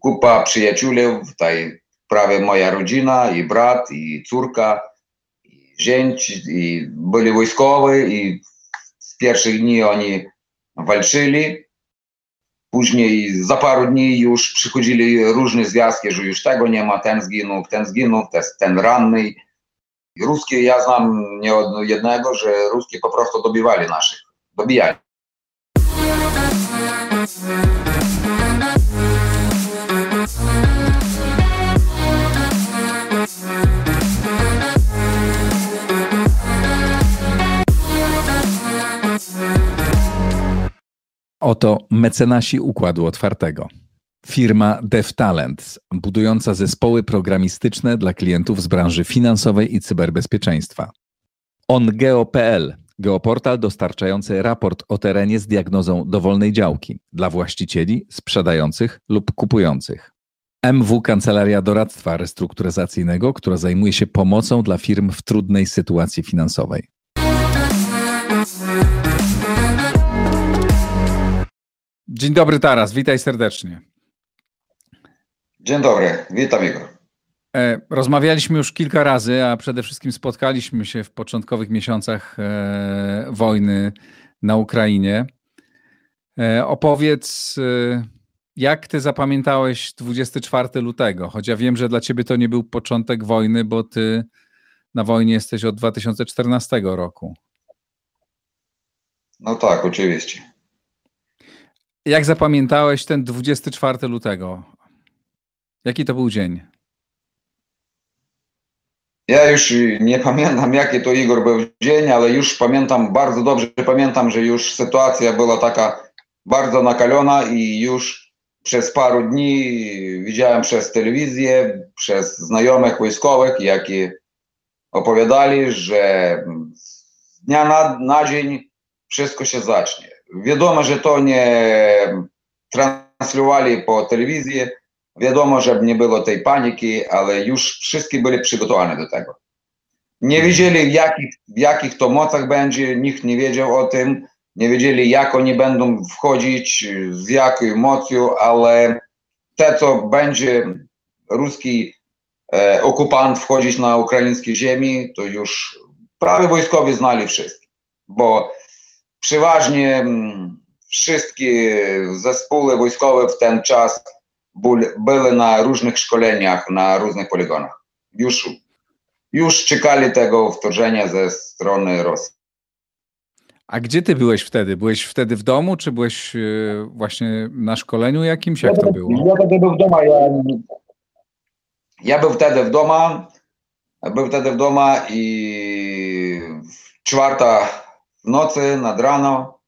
kupa przyjaciół, tutaj prawie moja rodzina, i brat, i córka, i zięć, i byli wojskowi, i w pierwszych dni oni walczyli. Później za paru dni już przychodzili różne związki, że już tego nie ma, ten zginął, ten zginął, ten ranny. I ja znam nie od jednego, że ruskie po prostu dobivali naszych, dobijali. Oto mecenasi Układu Otwartego. Firma DevTalent, budująca zespoły programistyczne dla klientów z branży finansowej i cyberbezpieczeństwa. OnGeo.pl, geoportal dostarczający raport o terenie z diagnozą dowolnej działki dla właścicieli, sprzedających lub kupujących. MW Kancelaria Doradztwa Restrukturyzacyjnego, która zajmuje się pomocą dla firm w trudnej sytuacji finansowej. Dzień dobry Taras, witaj serdecznie. Dzień dobry, witam Igor. E, rozmawialiśmy już kilka razy, a przede wszystkim spotkaliśmy się w początkowych miesiącach e, wojny na Ukrainie. E, opowiedz, jak ty zapamiętałeś 24 lutego? Choć ja wiem, że dla ciebie to nie był początek wojny, bo ty na wojnie jesteś od 2014 roku. No tak, oczywiście. Jak zapamiętałeś ten 24 lutego? Jaki to był dzień? Ja już nie pamiętam, jaki to Igor był dzień, ale już pamiętam, bardzo dobrze pamiętam, że już sytuacja była taka bardzo nakalona i już przez paru dni widziałem przez telewizję, przez znajomych wojskowych, jakie opowiadali, że z dnia na, na dzień wszystko się zacznie. Wiadomo, że to nie translowali po telewizji, wiadomo, że nie było tej paniki, ale już wszyscy byli przygotowani do tego. Nie wiedzieli, w jakich, w jakich to mocach będzie, nikt nie wiedział o tym, nie wiedzieli, jak oni będą wchodzić, z jaką emocją, ale te, co będzie ruski e, okupant wchodzić na ukraińskie ziemi, to już prawie wojskowi znali wszystko, bo przeważnie mm, wszystkie zespoły wojskowe w ten czas były na różnych szkoleniach, na różnych poligonach. Już, już czekali tego wtorzenia ze strony Rosji. A gdzie ty byłeś wtedy? Byłeś wtedy w domu, czy byłeś e, właśnie na szkoleniu jakimś? Jak to było? Ja wtedy był w domu. Ja, ja był wtedy w domu. Był wtedy w domu i czwarta w nocy, nad rano.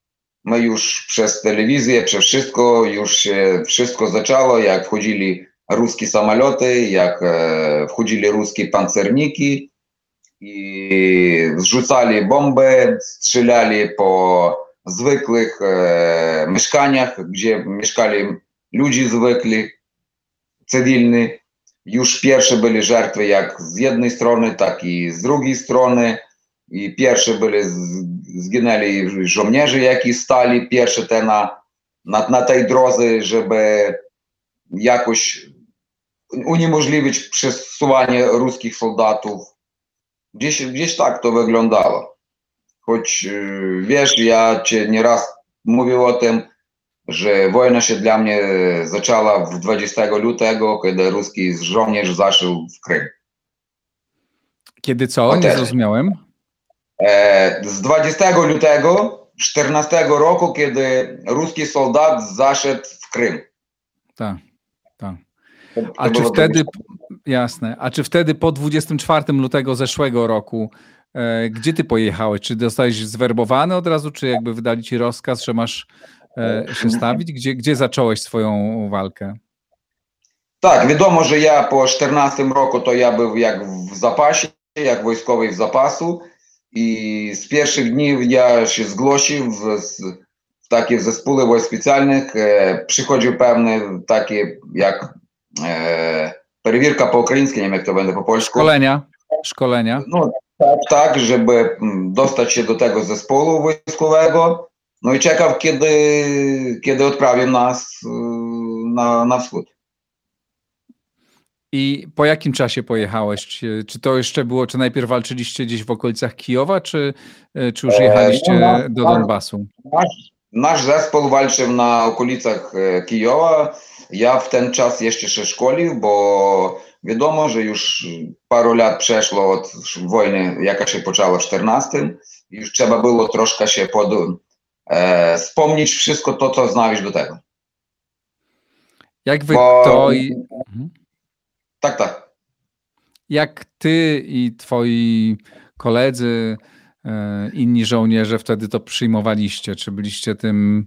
My już przez telewizję, przez wszystko, już się wszystko zaczęło, jak wchodzili ruskie samoloty, jak e, wchodzili ruskie pancerniki i zrzucali bomby, strzelali po zwykłych e, mieszkaniach, gdzie mieszkali ludzie zwykli, cywilni. Już pierwsze były żertwy jak z jednej strony, tak i z drugiej strony. I pierwsze byli, zginęli żołnierze, jakie stali pierwsze te na, na, na tej drodze, żeby jakoś uniemożliwić przesuwanie ruskich soldatów. Gdzieś, gdzieś tak to wyglądało. Choć wiesz, ja cię nieraz mówił o tym, że wojna się dla mnie zaczęła w 20 lutego, kiedy ruski żołnierz zaszedł w Krym. Kiedy co? Nie zrozumiałem. E, z 20 lutego 14 roku, kiedy ruski soldat zaszedł w Krym. Tak, tak. A czy wtedy, jasne, a czy wtedy po 24 lutego zeszłego roku, e, gdzie ty pojechałeś? Czy zostałeś zwerbowany od razu, czy jakby wydali ci rozkaz, że masz e, się stawić? Gdzie, gdzie zacząłeś swoją walkę? Tak, wiadomo, że ja po 14 roku to ja był jak w zapasie, jak wojskowy w zapasu i z pierwszych dni ja się zgłosił w, w takie zespoły wojsk specjalnych. E, przychodził pewne takie jak e, перевірка po ukraińsku, nie wiem jak to będzie po polsku. Szkolenia. Szkolenia. No, tak, tak, żeby mm, dostać się do tego zespołu wojskowego. No i czekał, kiedy, kiedy odprawią nas y, na, na wschód. I po jakim czasie pojechałeś? Czy to jeszcze było, czy najpierw walczyliście gdzieś w okolicach Kijowa, czy, czy już jechaliście no, do Donbasu? Nasz, nasz zespół walczył na okolicach Kijowa. Ja w ten czas jeszcze się szkolił, bo wiadomo, że już paru lat przeszło od wojny, jaka się poczęła w 14. Już trzeba było troszkę się pod, e, wspomnieć wszystko to, co znałeś do tego. Jak wy bo, to i... Mhm. Tak, tak. Jak ty i twoi koledzy, e, inni żołnierze wtedy to przyjmowaliście? Czy byliście tym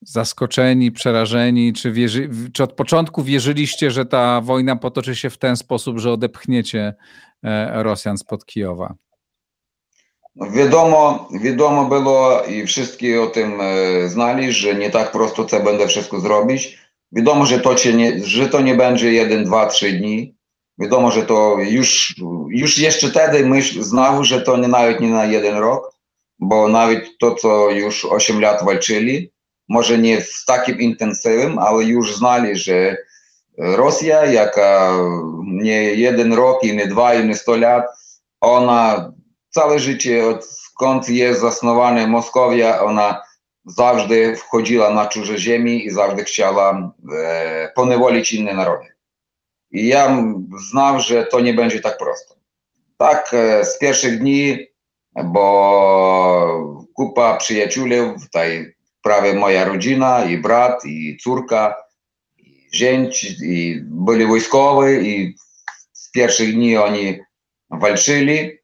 zaskoczeni, przerażeni? Czy, wierzy, czy od początku wierzyliście, że ta wojna potoczy się w ten sposób, że odepchniecie e, Rosjan spod Kijowa? No wiadomo, wiadomo było i wszyscy o tym e, znali, że nie tak prosto to będę wszystko zrobić. Wiadomo, że to, nie, że to nie będzie jeden, dwa, trzy dni. Wiadomo, że to już, już jeszcze wtedy myśl znał, że to nie nawet nie na jeden rok, bo nawet to, co już 8 lat walczyli, może nie z takim intensywem, ale już znali, że Rosja, jaka nie jeden rok, i nie dwa, i nie 100 lat, ona całe życie, odkąd jest zasnowana Moskowia, ona завжди входила на чуже землі і завжди хотіла е, поневолити інні народи. І я знав, що то не буде так просто. Так, е, з перших днів, бо купа приятелів, та й prawie moja rodzina, i brat, i córka, i zięć, i byli wojskowi, i z pierwszych dni oni walczyli.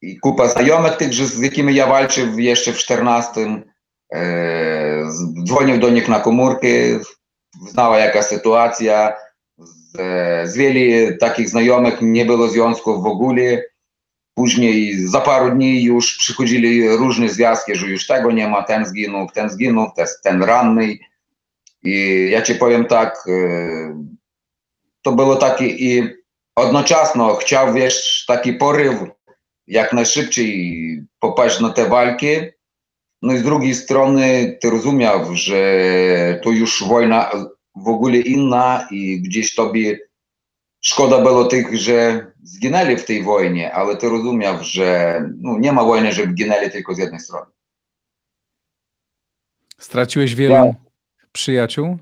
I kupa znajomych tych, z jakimi ja walczył jeszcze w 14 Dzwonił do nich na komórki, znała jaka sytuacja. Z, z wielu takich znajomych nie było związków w ogóle. Później za paru dni już przychodzili różne związki, że już tego nie ma, ten zginął, ten zginął, ten ranny. I ja ci powiem tak, to było takie i одночасно chciał, wiesz, taki poryw jak najszybciej popaść na te walki, no i z drugiej strony ty rozumiał, że to już wojna w ogóle inna i gdzieś tobie szkoda było tych, że zginęli w tej wojnie, ale ty rozumiał, że no, nie ma wojny, żeby ginęli tylko z jednej strony. Straciłeś wielu ja. przyjaciół?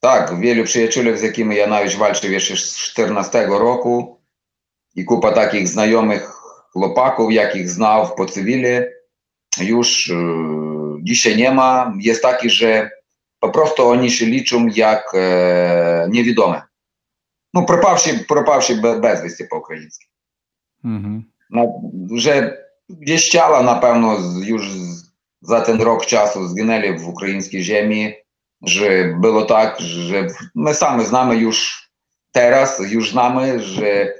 Tak, wielu przyjaciół, z jakimi ja nawet walczył jeszcze z 14 roku i kupa takich znajomych chłopaków, jakich znał po cywili już y, dzisiaj nie ma, jest taki, że po prostu oni się liczą jak e, niewidome. No propawszy, propawszy bez wieści po ukraińsku. Mhm. No, że gdzieś ciała na pewno już za ten rok czasu zginęli w ukraińskiej ziemi, że było tak, że my sami znamy już teraz, już znamy, że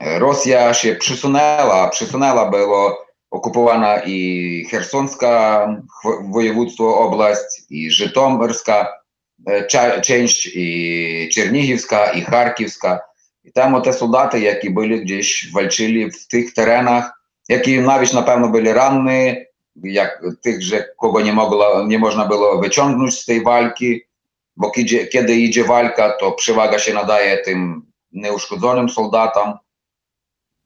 Rosja się przysunęła, przysunęła było окупована і Херсонська воєводство область, і Житомирська часть, і Чернігівська, і Харківська. І там оте солдати, які були десь вальчили в тих теренах, які навіть, напевно, були ранні, як тих же, кого не, могло, не можна було вичорнути з цієї вальки, бо коли йде валька, то przewага się nadaje tym nieuszkodzonym soldatom.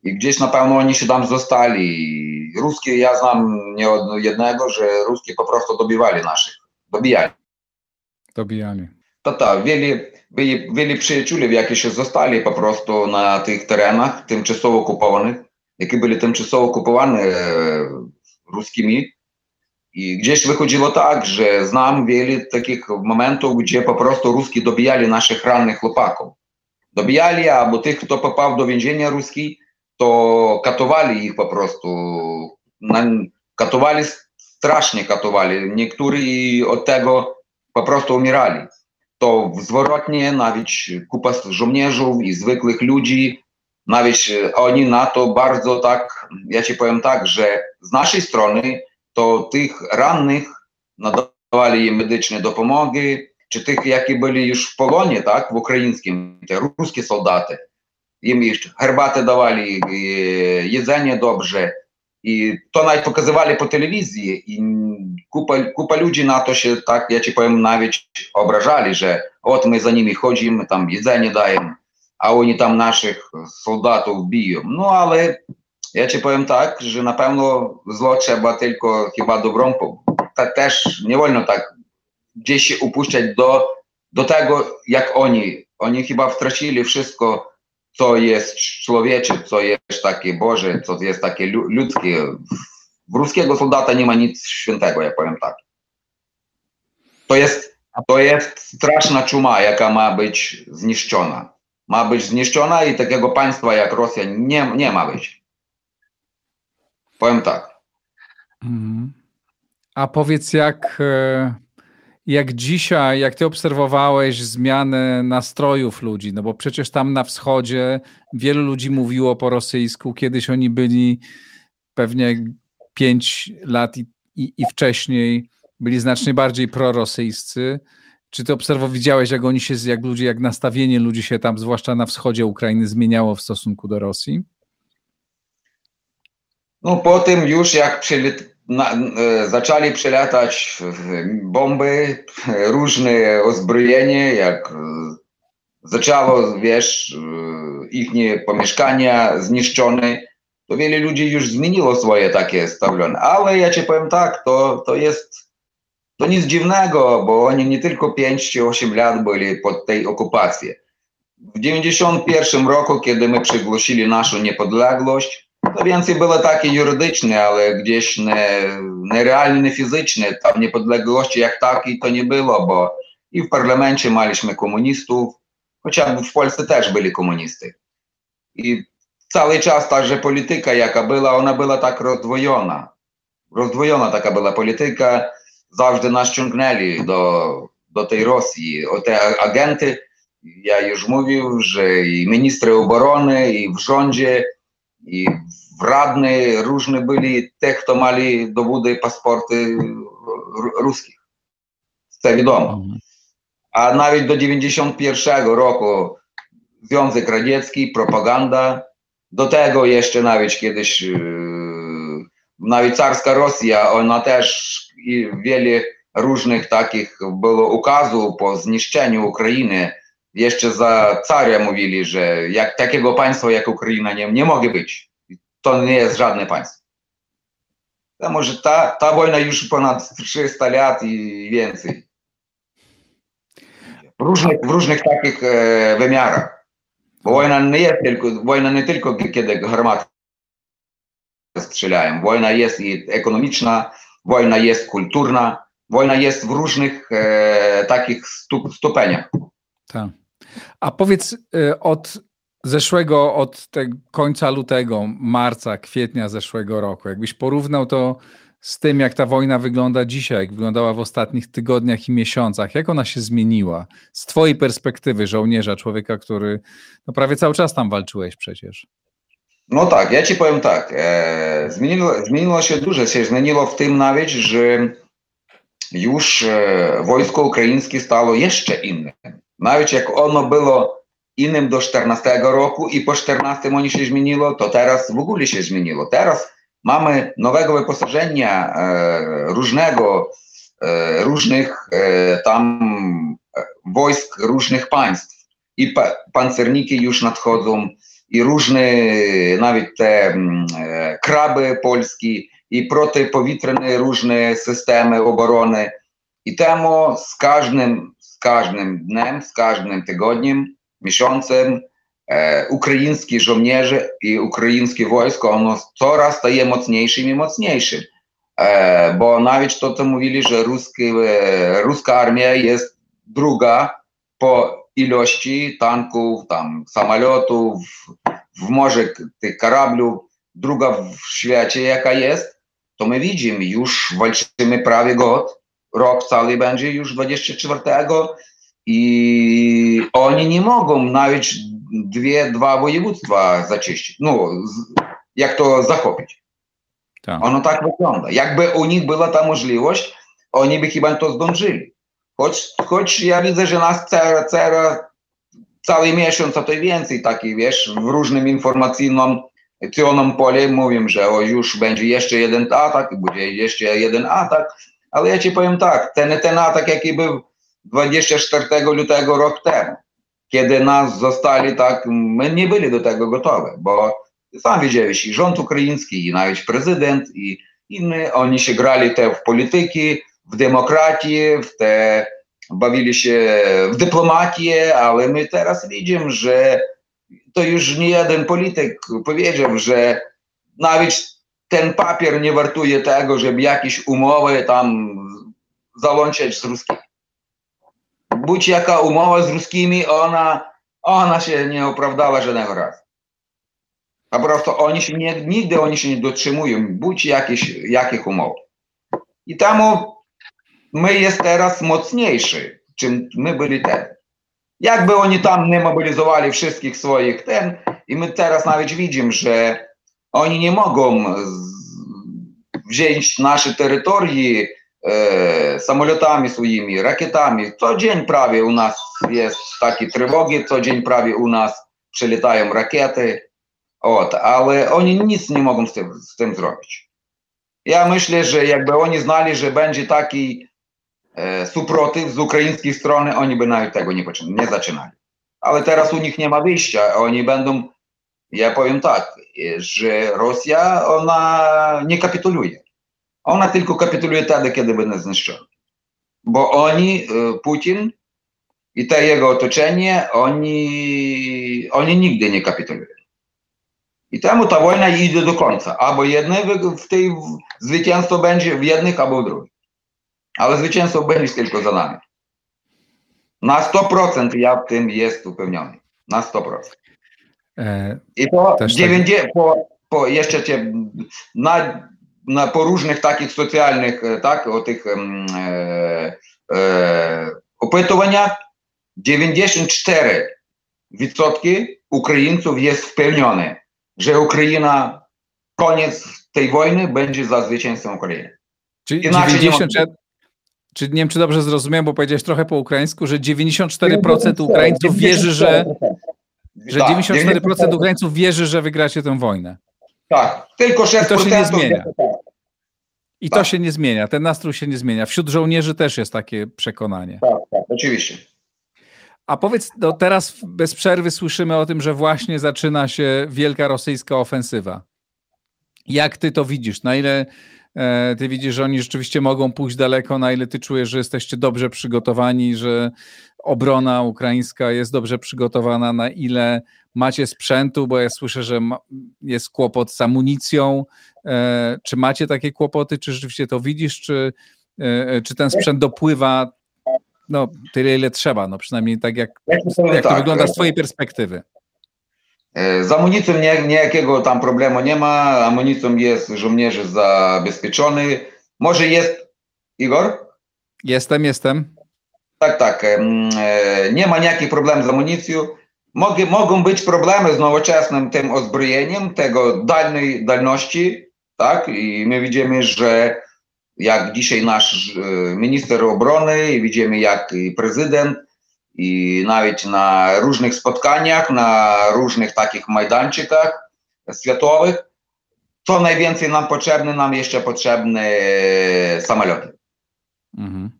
I gdzieś na pewno oni się tam zostali ruskie, ja znam nie od jednego, że ruskie po prostu dobivali naszych. Dobijali. Dobijali. To tak, wiele, wiele, wiele przyjaciół, jakie się zostali po prostu na tych terenach tymczasowo okupowanych, jakie byli tymczasowo okupowane e, ruskimi. I gdzieś wychodziło tak, że znam wiele takich momentów, gdzie po prostu ruskie dobijali naszych rannych chłopaków. Dobijali, albo tych, kto popał do więzienia ruski, to katowali ich po prostu. Katowali strasznie katowali. Niektórzy od tego po prostu umierali. To zwrotnie nawet kupa żołnierzów i zwykłych ludzi, nawet oni na to bardzo tak, ja ci powiem tak, że z naszej strony to tych rannych nadawali im medyczne dopomogi, czy tych, jakie byli już w polonie, tak, w ukraińskim, te ruskie soldaty, im jeszcze herbatę dawali, jedzenie dobrze. I to nawet pokazywali po telewizji i kupa, kupa ludzi na to się tak, ja ci powiem, nawet obrażali, że od my za nimi chodzimy, tam jedzenie dajemy, a oni tam naszych soldatów biją. No ale ja ci powiem tak, że na pewno zło trzeba tylko chyba dobrą, ta, też nie wolno tak gdzieś się upuszczać do, do tego, jak oni. Oni chyba wtracili wszystko, co jest człowiecze, co jest takie Boże, co jest takie ludzkie. W ruskiego soldata nie ma nic świętego, ja powiem tak. To jest, to jest straszna czuma, jaka ma być zniszczona. Ma być zniszczona i takiego państwa jak Rosja nie, nie ma być. Powiem tak. Mhm. A powiedz, jak, e, jak dzisiaj, jak ty obserwowałeś zmianę nastrojów ludzi? No bo przecież tam na wschodzie wielu ludzi mówiło po rosyjsku. Kiedyś oni byli pewnie pięć lat i, i, i wcześniej byli znacznie bardziej prorosyjscy. Czy ty obserwowałeś, widziałeś, jak oni się, jak ludzie, jak nastawienie ludzi się tam, zwłaszcza na wschodzie Ukrainy, zmieniało w stosunku do Rosji? No po tym już jak na, e, zaczęli przylatać bomby, różne uzbrojenie, jak e, zaczęło, wiesz, e, ich pomieszkania zniszczone, to wiele ludzi już zmieniło swoje takie stawione. Ale ja ci powiem tak, to, to jest to nic dziwnego, bo oni nie tylko 5 czy 8 lat byli pod tej okupacji. W 91 roku, kiedy my przygłosili naszą niepodległość, to więcej było takie jurydyczne, ale gdzieś nie, nierealne, nie fizyczne. Tam niepodległości jak takiej to nie było, bo i w parlamencie mieliśmy komunistów, chociaż w Polsce też byli komunisty. I cały czas także polityka, jaka była, ona była tak rozdwojona. Rozdwojona taka była polityka, zawsze nas ciągnęli do, do tej Rosji. O te agenty, ja już mówił, że i ministry obrony, i w rządzie, i w radny różne byli te, kto mieli dowody, paszporty ruskich. To wiadomo. A nawet do 91 roku Związek Radziecki, propaganda, do tego jeszcze nawet kiedyś nawet carska Rosja, ona też wiele różnych takich było ukazów po zniszczeniu Ukrainy. Jeszcze za carza mówili, że jak takiego państwa jak Ukraina nie, nie mogę być. To nie jest żadne państwo. To może ta, ta wojna już ponad 300 lat i więcej. W różnych, w różnych takich e, wymiarach. Bo wojna nie jest tylko, wojna nie tylko kiedy garmaty strzelają. Wojna jest i ekonomiczna, wojna jest kulturna, wojna jest w różnych e, takich stup. Tak. A powiedz e, od zeszłego, od końca lutego, marca, kwietnia zeszłego roku, jakbyś porównał to z tym, jak ta wojna wygląda dzisiaj, jak wyglądała w ostatnich tygodniach i miesiącach, jak ona się zmieniła z Twojej perspektywy żołnierza, człowieka, który no prawie cały czas tam walczyłeś przecież? No tak, ja ci powiem tak. E, zmieniło, zmieniło się dużo, się zmieniło w tym nawet, że już e, wojsko ukraińskie stało jeszcze innym. Nawet jak ono było innym do 14 roku i po 14 oni się zmieniło, to teraz w ogóle się zmieniło. Teraz mamy nowego wyposażenia e, różnego, e, różnych tam wojsk różnych państw. I pa, pancerniki już nadchodzą, i różne, nawet te mm, kraby polskie, i protypowietrzne różne systemy obrony. I temu z każdym, z każdym dniem, z każdym tygodniem, miesiącem e, ukraińskie i ukraińskie wojsko, ono coraz staje mocniejszym i mocniejszym. E, bo nawet to, co mówili, że ruskie, e, ruska armia jest druga po ilości tanków, tam samolotów, w morze tych karablów, druga w świecie jaka jest, to my widzimy, już walczymy prawie god, rok cały będzie już 24 i oni nie mogą nawet dwie, dwa województwa zaczyścić, no jak to zachopić. Tak. Ono tak wygląda. Jakby u nich była ta możliwość, oni by chyba to zdążyli. Choć, choć ja widzę, że nas cera, cera cały miesiąc, a to i więcej takich, wiesz, w różnym informacyjnym Cionom Pole mówią, że o, już będzie jeszcze jeden atak, będzie jeszcze jeden atak, ale ja ci powiem tak, ten, ten atak, jaki był 24 lutego rok temu, kiedy nas zostali tak, my nie byli do tego gotowi, bo sam widziałeś, i rząd ukraiński, i nawet prezydent, i inny, oni się grali te w polityki, w demokratię, w te, bawili się w dyplomatię, ale my teraz widzimy, że to już nie jeden polityk powiedział, że nawet ten papier nie wartuje tego, żeby jakieś umowy tam załączyć z ruskimi. Будь jaka umowa z ruskimi, ona, ona się nie opravdała żadnego razu. A po prostu oni się nie, nigdy oni się nie dotrzymują, будь jakieś, jakich umów. I temu my jest teraz mocniejszy, czym my byli wtedy. Jakby oni tam nie mobilizowali wszystkich swoich ten, i my teraz nawet widzimy, że oni nie mogą wziąć nasze terytorie e, samolotami swoimi, rakietami. Co dzień prawie u nas jest takie trwogi, co dzień prawie u nas przyletają rakiety, От, oni nic nie mogą z tym, z tym zrobić. Ja myślę, że jakby oni znali, że będzie taki e, suprotyw z ukraińskiej strony, oni by nawet tego nie, nie zaczynali. Ale teraz u nich nie ma wyjścia, oni będą, ja powiem tak, że Rosja, ona nie kapituluje. Ona tylko kapituluje wtedy, kiedy będzie zniszczona. Bo oni, Putin i te jego otoczenie, oni, oni nigdy nie kapitulują. I temu ta wojna idzie do końca. Albo jedne w tej zwycięstwo będzie w jednych, albo w drugich. Ale zwycięstwo będzie tylko za nami. Na 100% ja w tym jest upewniony. Na 100%. E, I po, 90, tak. po, po jeszcze cię, na, na, po różnych takich socjalnych, tak, o tych e, e, opytowaniach 94% Ukraińców jest wpełnione, że Ukraina koniec tej wojny będzie za zwycięstwem Ukrainy. Czyli 90, nie czy nie wiem, czy dobrze zrozumiałem, bo powiedziałeś trochę po ukraińsku, że 94% Ukraińców wierzy, że, że 94% tak, Ukraińców wierzy, że wygracie tę wojnę. Tak, tylko 6% I to się nie zmienia. I to tak. się nie zmienia, ten nastrój się nie zmienia. Wśród żołnierzy też jest takie przekonanie. Tak, tak, oczywiście. A powiedz, no teraz bez przerwy słyszymy o tym, że właśnie zaczyna się wielka rosyjska ofensywa. Jak ty to widzisz? Na ile ty widzisz, że oni rzeczywiście mogą pójść daleko? Na ile ty czujesz, że jesteście dobrze przygotowani, że obrona ukraińska jest dobrze przygotowana? Na ile macie sprzętu? Bo ja słyszę, że jest kłopot z amunicją. E, czy macie takie kłopoty? Czy rzeczywiście to widzisz? Czy, e, czy ten sprzęt dopływa no, tyle, ile trzeba, no przynajmniej tak jak, jak to tak, wygląda z twojej perspektywy. E, z amunicją nie, niejakiego tam problemu nie ma, amunicją jest żołnierze zabezpieczony. Może jest, Igor? Jestem, jestem. Tak, tak. E, nie ma jakich problemów z amunicją. Mogą, mogą być problemy z nowoczesnym tym uzbrojeniem, tego dalnej dalności, tak? I my widzimy, że jak dzisiaj nasz e, minister obrony, widzimy jak i prezydent, i nawet na różnych spotkaniach, na różnych takich majdanczykach światowych, co najwięcej nam potrzebne, nam jeszcze potrzebne samoloty. Mhm.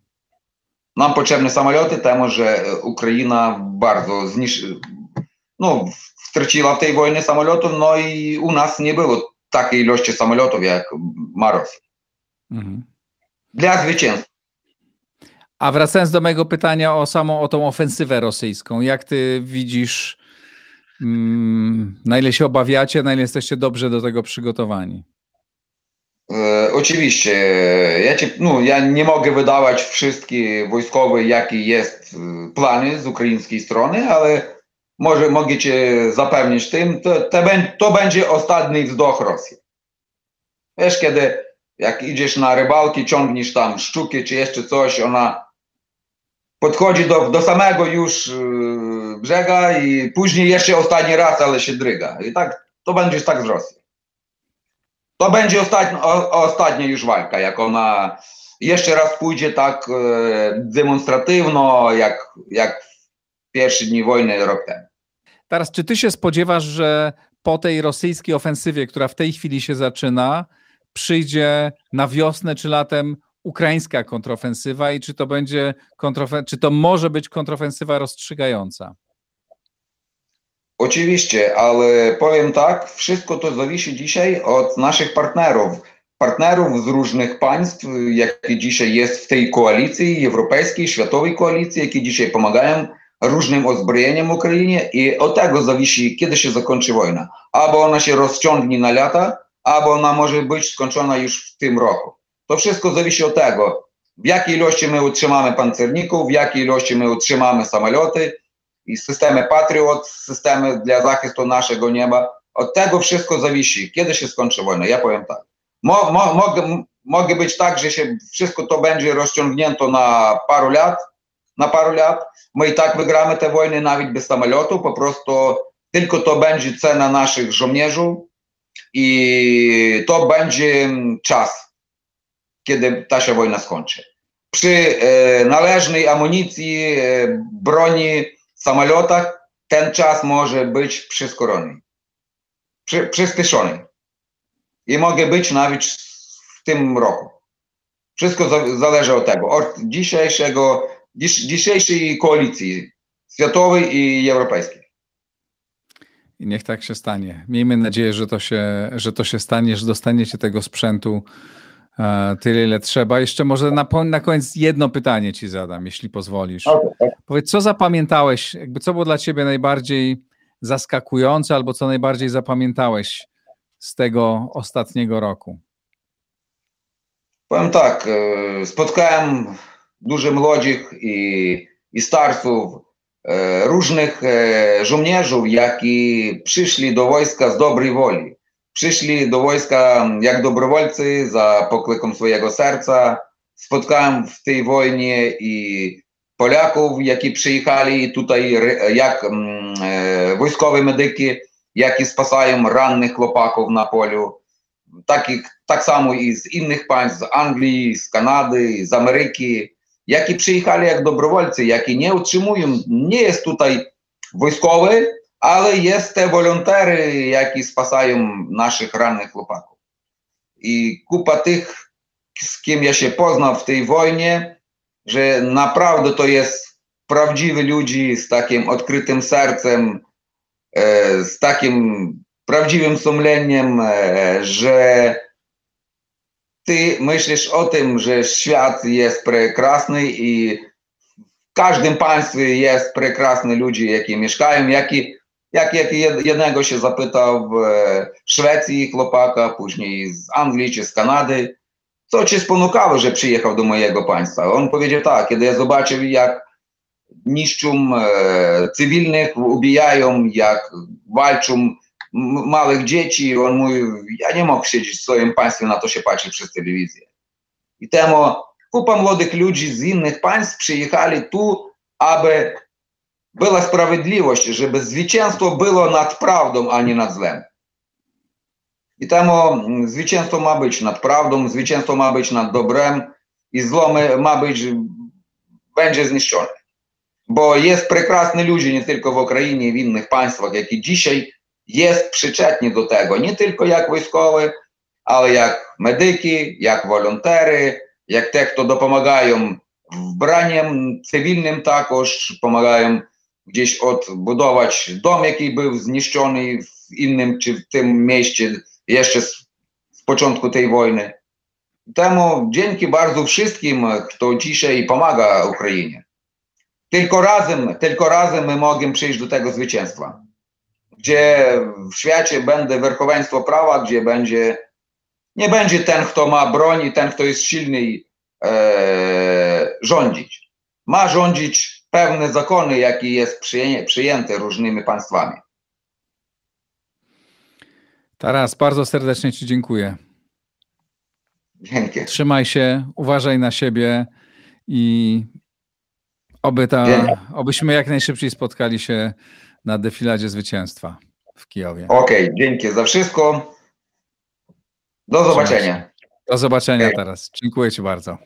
Nam potrzebne samoloty, temu, że Ukraina bardzo znisz... no, straciła w tej wojnie samolotów, no i u nas nie było takiej ilości samolotów, jak ma Rosja. Mhm dla zwycięstwa. A wracając do mojego pytania o samą o tą ofensywę rosyjską, jak ty widzisz, mm, na ile się obawiacie, na ile jesteście dobrze do tego przygotowani? E, oczywiście. Ja, ci, no, ja nie mogę wydawać wszystkie wojskowe, jakie jest e, plany z ukraińskiej strony, ale może mogę cię zapewnić tym, to, to, to będzie ostatni wzdох Rosji. Wiesz, kiedy jak idziesz na rybalki, ciągniesz tam szczuki czy jeszcze coś, ona podchodzi do, do samego już yy, brzega i później jeszcze ostatni raz, ale się dryga. I tak to będzie tak z Rosji. To będzie ostatnia, ostatnia już walka, jak ona jeszcze raz pójdzie tak e, demonstratywno, jak, jak w pierwsze dni wojny rok temu. Teraz, czy ty się spodziewasz, że po tej rosyjskiej ofensywie, która w tej chwili się zaczyna, przyjdzie na wiosnę czy latem ukraińska kontrofensywa i czy to będzie czy to może być kontrofensywa rozstrzygająca? Oczywiście, ale powiem tak, wszystko to zależy dzisiaj od naszych partnerów. Partnerów z różnych państw, jakie dzisiaj jest w tej koalicji europejskiej, światowej koalicji, jakie dzisiaj pomagają różnym uzbrojeniem Ukrainie i od tego zależy, kiedy się zakończy wojna. Albo ona się rozciągnie na lata, albo ona może być skończona już w tym roku. To wszystko zależy od tego, w jakiej ilości my utrzymamy pancerników, w jakiej ilości my utrzymamy samoloty i systemy Patriot, systemy dla zachodu naszego nieba. Od tego wszystko zależy, kiedy się skończy wojna. Ja powiem tak. Mo, mo, mogę, mogę być tak, że się wszystko to będzie rozciągnięto na paru lat, na paru lat. My i tak wygramy te wojny nawet bez samolotu, po prostu tylko to będzie cena naszych żołnierzy i to będzie czas, kiedy ta się wojna skończy. Przy e, należnej amunicji, e, broni, samolotach ten czas może być przysporony, przy, przyspieszony. I może być nawet w tym roku. Wszystko zależy od tego, od dzisiejszego, dziś, dzisiejszej koalicji światowej i europejskiej. I niech tak się stanie. Miejmy nadzieję, że to się, że to się stanie, że dostaniecie tego sprzętu e, tyle, ile trzeba. Jeszcze może na, na koniec jedno pytanie ci zadam, jeśli pozwolisz. Okay. Powiedz, co zapamiętałeś, jakby co było dla ciebie najbardziej zaskakujące, albo co najbardziej zapamiętałeś z tego ostatniego roku? Powiem tak, e, spotkałem dużo młodych i, i starców, e, różnych żołnierzy, jakie przyszli do wojska z dobrej woli Przyszli do wojska jak dobrowolcy za poklikiem swojego serca. Spotkałem w tej wojnie i Polaków, які przyjechali tutaj jak wojskowe medyki, які спасають ранних хлопаків на полю. Так, і, так само і з інших państw, з Англії, з Канади, з Америки, які przyjechali як добровольці, які не отримують, не є тут військові, ale jest te wolontery, jaki spasają naszych rannych chłopaków. I kupa tych, z kim ja się poznał w tej wojnie, że naprawdę to jest prawdziwi ludzie z takim odkrytym sercem, e, z takim prawdziwym sumieniem, e, że ty myślisz o tym, że świat jest prekrasny i w każdym państwie jest prekrasne ludzie, jakie mieszkają, jakie jak, jak jednego się zapytał w Szwecji chłopaka, później z Anglii czy z Kanady, co cię sponukało, że przyjechał do mojego państwa? On powiedział tak, kiedy ja zobaczył, jak niszczą e, cywilnych, ubijają, jak walczą małych dzieci, on mówi, ja nie mógł siedzieć w swoim państwie, na to się patrzy przez telewizję. I temu kupa młodych ludzi z innych państw przyjechali tu, aby Била справедливість, щоб звіченство було над правдом, а не над злем. І тому звіченство має бути над правдом, звіченство має бути над добрем, і зло має бути będzie zniszczone. Bo jest prekrasny ludzi nie tylko w Ukrainie i w innych państwach, jak i dzisiaj jest przyczetni do tego, nie tylko jak wojskowy, ale jak medyki, jak wolontery, jak te, kto pomagają w braniem cywilnym, także pomagają gdzieś odbudować dom, jaki był zniszczony w innym czy w tym mieście, jeszcze z, z początku tej wojny. Temu dzięki bardzo wszystkim, kto dzisiaj pomaga Ukrainie. Tylko razem, tylko razem my możemy przyjść do tego zwycięstwa. Gdzie w świecie będzie werchoweństwo prawa, gdzie będzie nie będzie ten, kto ma broń i ten, kto jest silny e, rządzić. Ma rządzić pewne zakony, jakie jest przyjęte różnymi państwami. Taras, bardzo serdecznie Ci dziękuję. Dzięki. Trzymaj się, uważaj na siebie i oby ta, obyśmy jak najszybciej spotkali się na defiladzie zwycięstwa w Kijowie. Okej, okay, dzięki za wszystko. Do zobaczenia. Do zobaczenia okay. teraz. Dziękuję Ci bardzo.